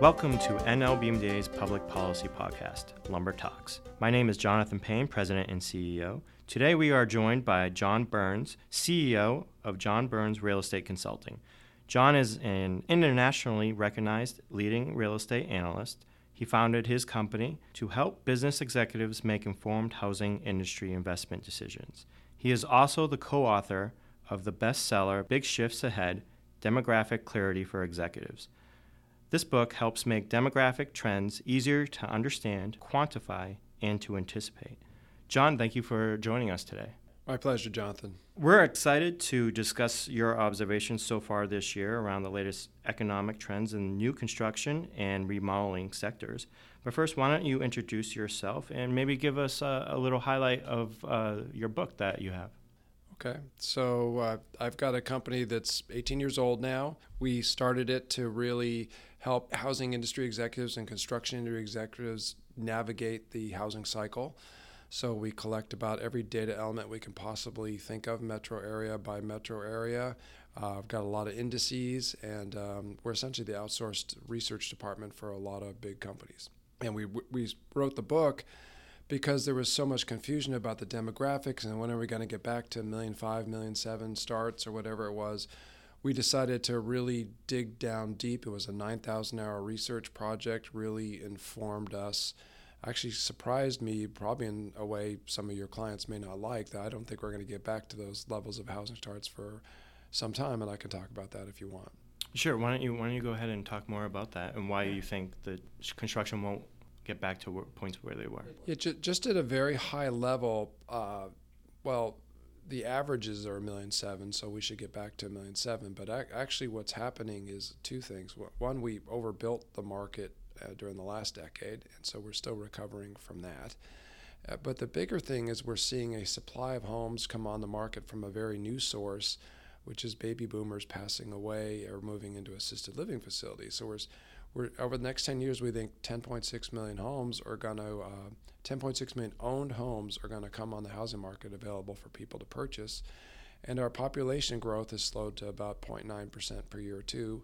Welcome to NLBMDA's public policy podcast, Lumber Talks. My name is Jonathan Paine, President and CEO. Today we are joined by John Burns, CEO of John Burns Real Estate Consulting. John is an internationally recognized leading real estate analyst. He founded his company to help business executives make informed housing industry investment decisions. He is also the co author of the bestseller Big Shifts Ahead Demographic Clarity for Executives. This book helps make demographic trends easier to understand, quantify, and to anticipate. John, thank you for joining us today. My pleasure, Jonathan. We're excited to discuss your observations so far this year around the latest economic trends in new construction and remodeling sectors. But first, why don't you introduce yourself and maybe give us a, a little highlight of uh, your book that you have? Okay, so uh, I've got a company that's 18 years old now. We started it to really help housing industry executives and construction industry executives navigate the housing cycle. So we collect about every data element we can possibly think of, metro area by metro area. Uh, I've got a lot of indices, and um, we're essentially the outsourced research department for a lot of big companies. And we we wrote the book because there was so much confusion about the demographics and when are we going to get back to a million five, million seven starts or whatever it was we decided to really dig down deep. It was a 9,000 hour research project, really informed us. Actually, surprised me, probably in a way some of your clients may not like, that I don't think we're going to get back to those levels of housing starts for some time, and I can talk about that if you want. Sure. Why don't you Why don't you go ahead and talk more about that and why you think the construction won't get back to points where they were? It just at a very high level. Uh, well, the averages are a million seven, so we should get back to a million seven. But ac- actually, what's happening is two things. One, we overbuilt the market uh, during the last decade, and so we're still recovering from that. Uh, but the bigger thing is we're seeing a supply of homes come on the market from a very new source, which is baby boomers passing away or moving into assisted living facilities. So we're we're, over the next 10 years, we think 10.6 million homes are going to, uh, 10.6 million owned homes are going to come on the housing market available for people to purchase. And our population growth has slowed to about 0.9% per year, too.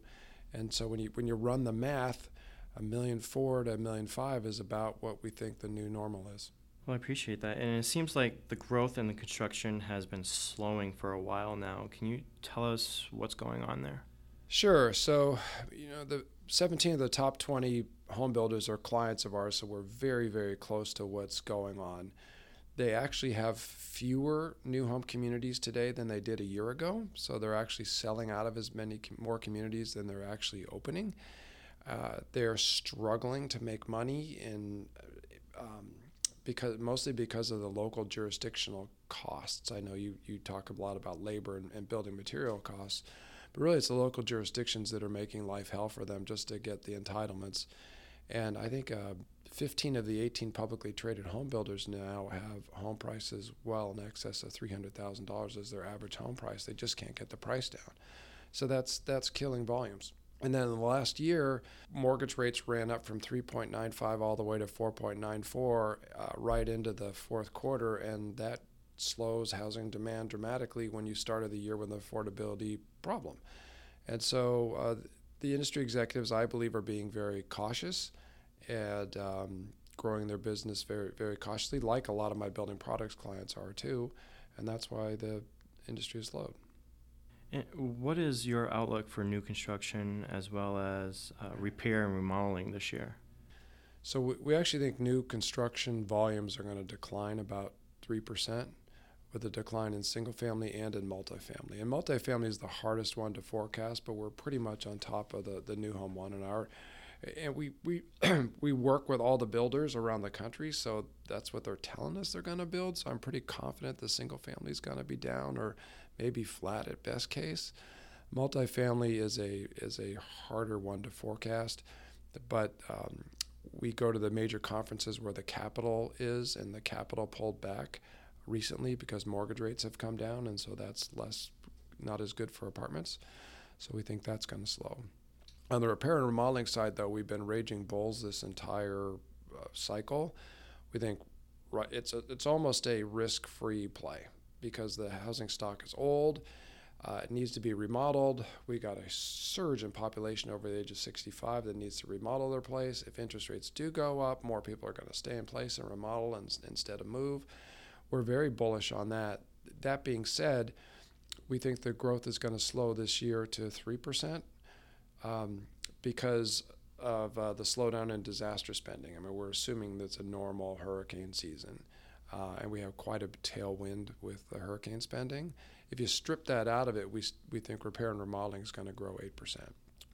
And so when you, when you run the math, a million four to a million five is about what we think the new normal is. Well, I appreciate that. And it seems like the growth in the construction has been slowing for a while now. Can you tell us what's going on there? Sure. So, you know, the 17 of the top 20 home builders are clients of ours, so we're very, very close to what's going on. They actually have fewer new home communities today than they did a year ago, so they're actually selling out of as many more communities than they're actually opening. Uh, they're struggling to make money in um, because mostly because of the local jurisdictional costs. I know you, you talk a lot about labor and, and building material costs but really, it's the local jurisdictions that are making life hell for them just to get the entitlements. And I think uh, 15 of the 18 publicly traded home builders now have home prices well in excess of $300,000 as their average home price. They just can't get the price down. So that's that's killing volumes. And then in the last year, mortgage rates ran up from 3.95 all the way to 4.94 uh, right into the fourth quarter, and that slows housing demand dramatically when you started the year with an affordability problem. And so uh, the industry executives, I believe, are being very cautious and um, growing their business very, very cautiously, like a lot of my building products clients are too. And that's why the industry is slowed. And what is your outlook for new construction as well as uh, repair and remodeling this year? So we, we actually think new construction volumes are going to decline about 3% with a decline in single family and in multifamily. And multifamily is the hardest one to forecast, but we're pretty much on top of the, the new home one in our and we we we work with all the builders around the country, so that's what they're telling us they're going to build. So I'm pretty confident the single family is going to be down or maybe flat at best case. Multifamily is a is a harder one to forecast, but um, we go to the major conferences where the capital is, and the capital pulled back recently because mortgage rates have come down, and so that's less, not as good for apartments. So we think that's going to slow. On the repair and remodeling side, though, we've been raging bulls this entire uh, cycle. We think right, it's a, it's almost a risk-free play because the housing stock is old. Uh, it needs to be remodeled. We got a surge in population over the age of 65 that needs to remodel their place. If interest rates do go up, more people are going to stay in place and remodel and, instead of move. We're very bullish on that. That being said, we think the growth is going to slow this year to 3% um, because of uh, the slowdown in disaster spending. I mean, we're assuming that's a normal hurricane season, uh, and we have quite a tailwind with the hurricane spending. If you strip that out of it, we, we think repair and remodeling is going to grow 8%,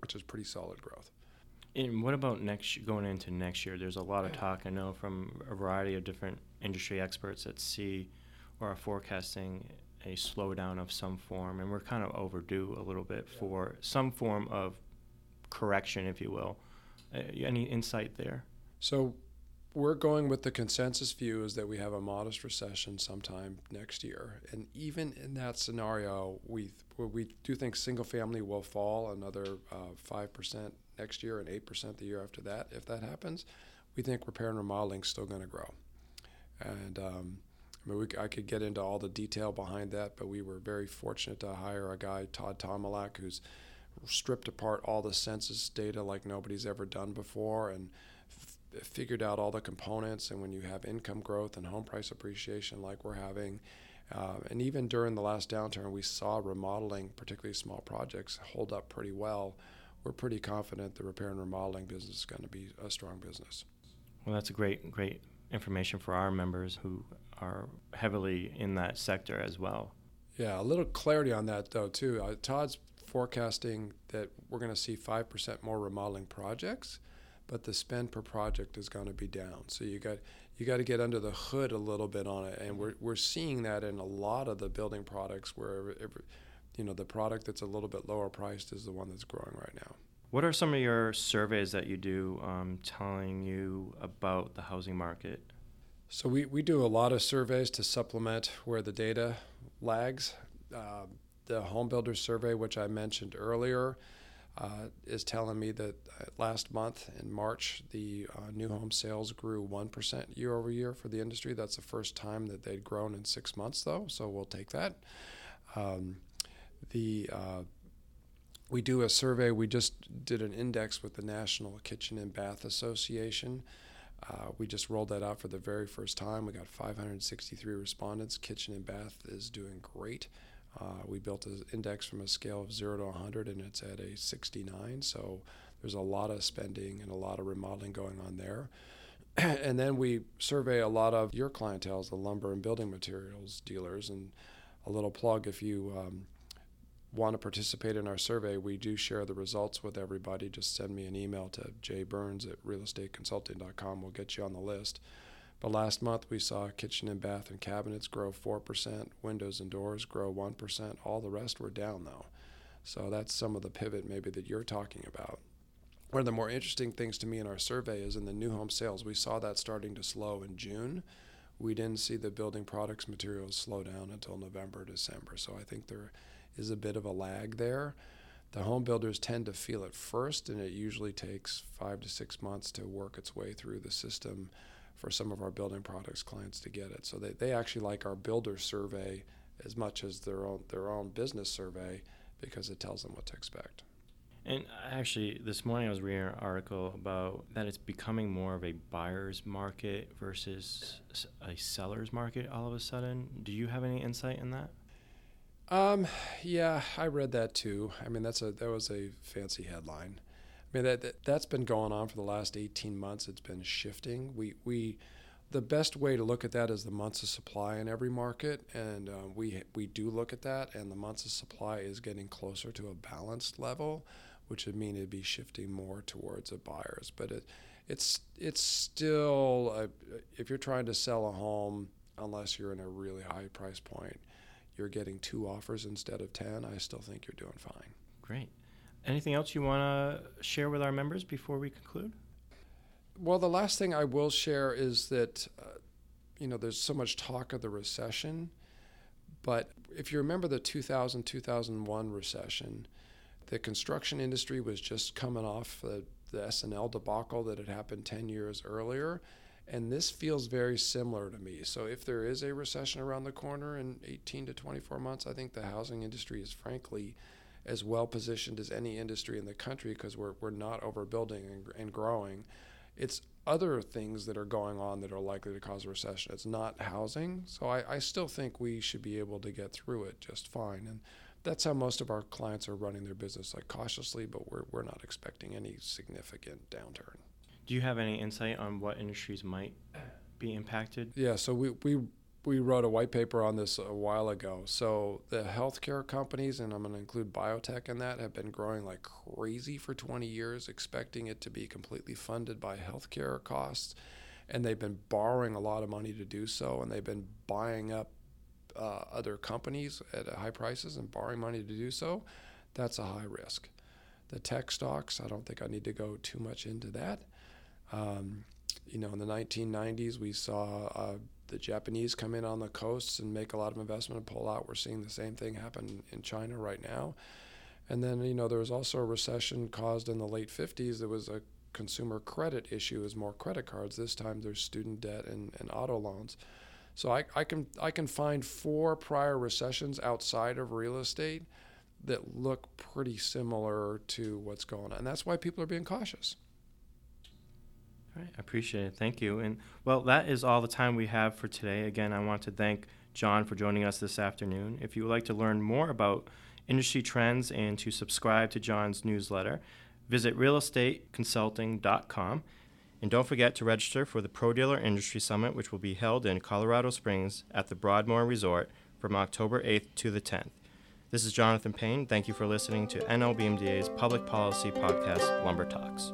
which is pretty solid growth. And what about next going into next year? There's a lot of talk I know from a variety of different industry experts that see or are forecasting a slowdown of some form, and we're kind of overdue a little bit for some form of correction, if you will. Uh, any insight there? So we're going with the consensus view is that we have a modest recession sometime next year, and even in that scenario, we we do think single family will fall another uh, five uh, percent next year and eight percent the year after that. If that happens, we think repair and remodeling is still going to grow, and um, I mean, we, I could get into all the detail behind that, but we were very fortunate to hire a guy, Todd Tomalak, who's stripped apart all the census data like nobody's ever done before, and figured out all the components and when you have income growth and home price appreciation like we're having uh, and even during the last downturn we saw remodeling particularly small projects hold up pretty well we're pretty confident the repair and remodeling business is going to be a strong business. Well that's a great great information for our members who are heavily in that sector as well. Yeah a little clarity on that though too. Uh, todd's forecasting that we're going to see 5% more remodeling projects but the spend per project is going to be down. So you got you got to get under the hood a little bit on it, and we're we're seeing that in a lot of the building products where every, you know the product that's a little bit lower priced is the one that's growing right now. What are some of your surveys that you do um, telling you about the housing market? So we, we do a lot of surveys to supplement where the data lags. Uh, the home builder survey, which I mentioned earlier, uh, is telling me that uh, last month in March, the uh, new home sales grew 1% year over year for the industry. That's the first time that they'd grown in six months, though, so we'll take that. Um, the uh, we do a survey. We just did an index with the National Kitchen and Bath Association. Uh, we just rolled that out for the very first time. We got 563 respondents. Kitchen and bath is doing great. Uh, we built an index from a scale of 0 to 100, and it's at a 69. So there's a lot of spending and a lot of remodeling going on there. and then we survey a lot of your clientele, the lumber and building materials dealers. And a little plug if you um, want to participate in our survey, we do share the results with everybody. Just send me an email to jburns at realestateconsulting.com. We'll get you on the list. But last month we saw kitchen and bath and cabinets grow 4%, windows and doors grow 1%. All the rest were down though. So that's some of the pivot maybe that you're talking about. One of the more interesting things to me in our survey is in the new home sales. We saw that starting to slow in June. We didn't see the building products materials slow down until November, December. So I think there is a bit of a lag there. The home builders tend to feel it first, and it usually takes five to six months to work its way through the system for some of our building products clients to get it. So they, they actually like our builder survey as much as their own their own business survey because it tells them what to expect. And actually, this morning I was reading an article about that it's becoming more of a buyer's market versus a seller's market all of a sudden. Do you have any insight in that? Um, yeah, I read that too. I mean, that's a that was a fancy headline. I mean that, that that's been going on for the last 18 months. It's been shifting. We we the best way to look at that is the months of supply in every market, and uh, we we do look at that, and the months of supply is getting closer to a balanced level, which would mean it'd be shifting more towards a buyers. But it it's it's still a, if you're trying to sell a home, unless you're in a really high price point, you're getting two offers instead of ten. I still think you're doing fine. Great. Anything else you want to share with our members before we conclude? Well, the last thing I will share is that, uh, you know, there's so much talk of the recession, but if you remember the 2000 2001 recession, the construction industry was just coming off the, the S&L debacle that had happened 10 years earlier, And this feels very similar to me. So if there is a recession around the corner in 18 to 24 months, I think the housing industry is frankly as well positioned as any industry in the country because we're, we're not overbuilding and, and growing. It's other things that are going on that are likely to cause a recession. It's not housing. So I, I still think we should be able to get through it just fine. And that's how most of our clients are running their business, like cautiously, but we're, we're not expecting any significant downturn. Do you have any insight on what industries might be impacted? Yeah, so we, we we wrote a white paper on this a while ago. So the healthcare companies, and I'm going to include biotech in that, have been growing like crazy for 20 years, expecting it to be completely funded by healthcare costs, and they've been borrowing a lot of money to do so, and they've been buying up uh, other companies at high prices and borrowing money to do so. That's a high risk. The tech stocks, I don't think I need to go too much into that. Um, you know, in the 1990s, we saw uh, the Japanese come in on the coasts and make a lot of investment and pull out. We're seeing the same thing happen in China right now. And then, you know, there was also a recession caused in the late 50s. There was a consumer credit issue as more credit cards. This time there's student debt and, and auto loans. So I, I can I can find four prior recessions outside of real estate that look pretty similar to what's going on. And that's why people are being cautious. All right, I appreciate it. Thank you. And well, that is all the time we have for today. Again, I want to thank John for joining us this afternoon. If you would like to learn more about industry trends and to subscribe to John's newsletter, visit realestateconsulting.com. And don't forget to register for the Pro Dealer Industry Summit, which will be held in Colorado Springs at the Broadmoor Resort from October 8th to the 10th. This is Jonathan Paine. Thank you for listening to NLBMDA's Public Policy Podcast, Lumber Talks.